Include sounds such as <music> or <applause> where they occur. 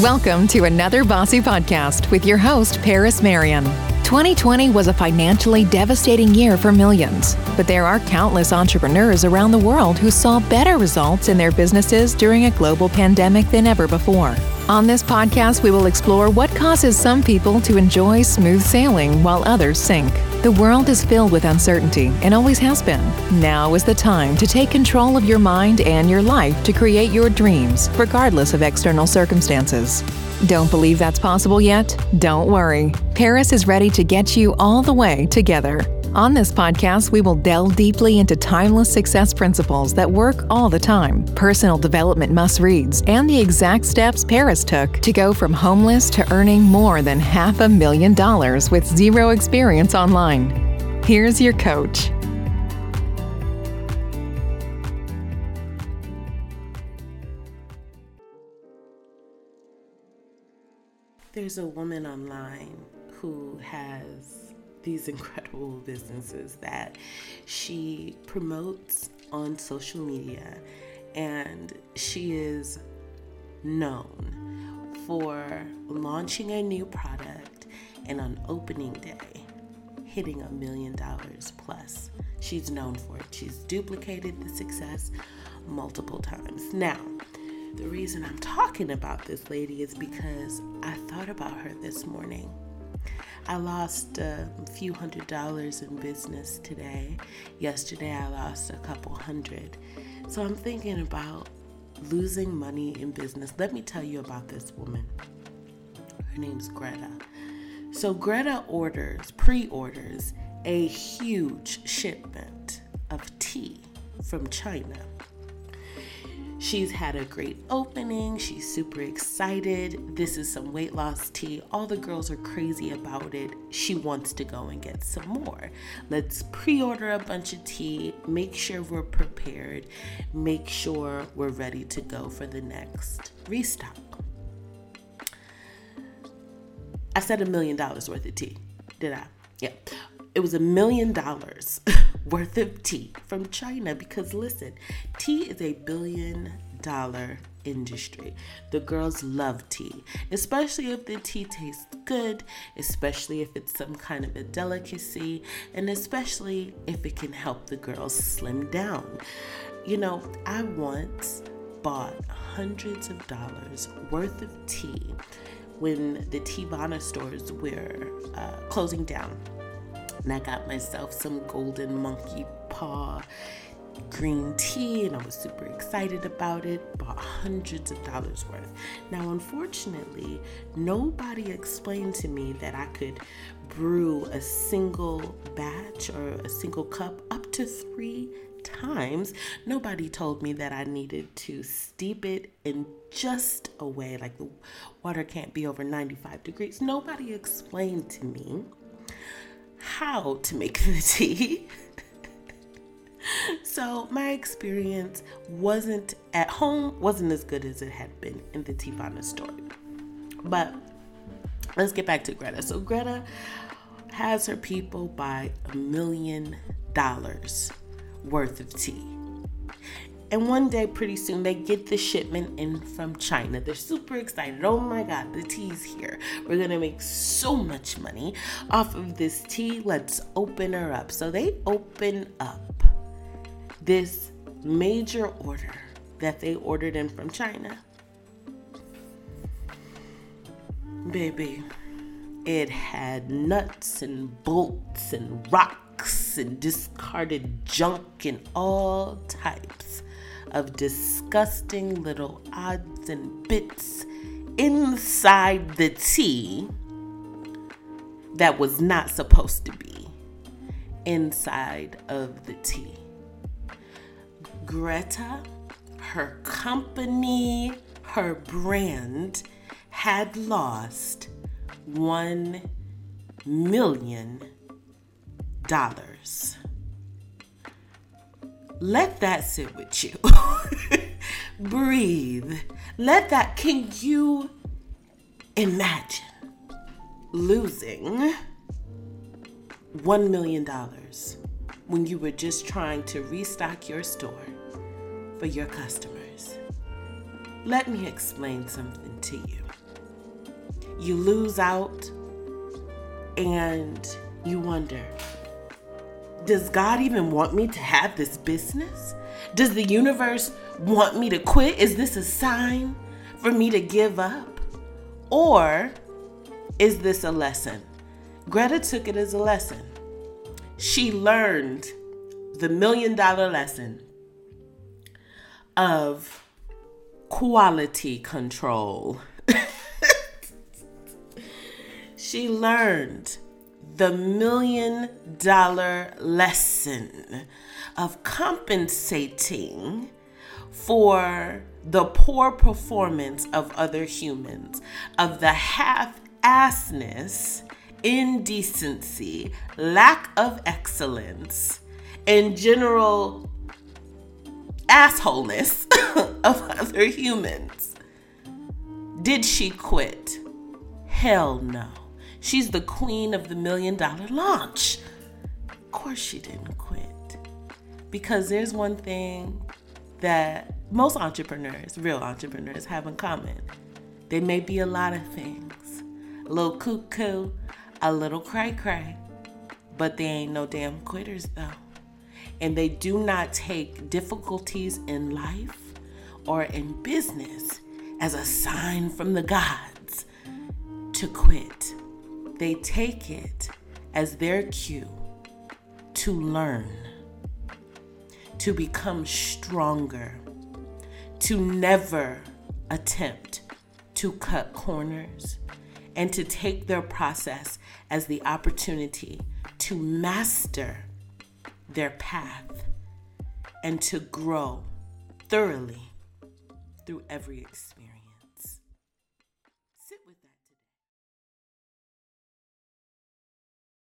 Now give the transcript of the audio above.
Welcome to another Bossy Podcast with your host, Paris Marion. 2020 was a financially devastating year for millions, but there are countless entrepreneurs around the world who saw better results in their businesses during a global pandemic than ever before. On this podcast, we will explore what causes some people to enjoy smooth sailing while others sink. The world is filled with uncertainty and always has been. Now is the time to take control of your mind and your life to create your dreams, regardless of external circumstances. Don't believe that's possible yet? Don't worry. Paris is ready to get you all the way together. On this podcast, we will delve deeply into timeless success principles that work all the time, personal development must reads, and the exact steps Paris took to go from homeless to earning more than half a million dollars with zero experience online. Here's your coach. There's a woman online who has these incredible businesses that she promotes on social media, and she is known for launching a new product and on opening day hitting a million dollars plus. She's known for it. She's duplicated the success multiple times. Now, the reason I'm talking about this lady is because I thought about her this morning. I lost a few hundred dollars in business today. Yesterday, I lost a couple hundred. So I'm thinking about losing money in business. Let me tell you about this woman. Her name's Greta. So, Greta orders, pre orders, a huge shipment of tea from China. She's had a great opening. She's super excited. This is some weight loss tea. All the girls are crazy about it. She wants to go and get some more. Let's pre order a bunch of tea, make sure we're prepared, make sure we're ready to go for the next restock. I said a million dollars worth of tea, did I? Yeah. It was a million dollars <laughs> worth of tea from China because listen, tea is a billion dollar industry. The girls love tea, especially if the tea tastes good, especially if it's some kind of a delicacy, and especially if it can help the girls slim down. You know, I once bought hundreds of dollars worth of tea when the Teavana stores were uh, closing down. And I got myself some golden monkey paw green tea and I was super excited about it. Bought hundreds of dollars worth. Now, unfortunately, nobody explained to me that I could brew a single batch or a single cup up to three times. Nobody told me that I needed to steep it in just a way, like the water can't be over 95 degrees. Nobody explained to me how to make <laughs> the tea. so my experience wasn't at home wasn't as good as it had been in the Teavana store. But let's get back to Greta. So Greta has her people buy a million dollars worth of tea. And one day, pretty soon, they get the shipment in from China. They're super excited. Oh my God, the tea's here. We're gonna make so much money off of this tea. Let's open her up. So they open up this major order that they ordered in from China. Baby, it had nuts and bolts and rocks and discarded junk and all types of disgusting little odds and bits inside the tea that was not supposed to be inside of the tea. Greta, her company, her brand had lost one million dollars. Let that sit with you. <laughs> Breathe. Let that, can you imagine losing $1 million when you were just trying to restock your store for your customers? Let me explain something to you. you lose out and you wonder does God even want me to have this business? Does the universe want me to quit? Is this a sign for me to give up? Or is this a lesson? Greta took it as a lesson. She learned the million dollar lesson of quality control. <laughs> she learned the million dollar lesson of compensating for the poor performance of other humans, of the half assness, indecency, lack of excellence, and general assholeness <laughs> of other humans. Did she quit? Hell no. She's the queen of the million dollar launch. Of course, she didn't quit. Because there's one thing that most entrepreneurs, real entrepreneurs, have in common. They may be a lot of things a little cuckoo, a little cray, but they ain't no damn quitters though. And they do not take difficulties in life or in business as a sign from the gods to quit they take it as their cue to learn, to become stronger, to never attempt to cut corners, and to take their process as the opportunity to master their path and to grow thoroughly through every experience.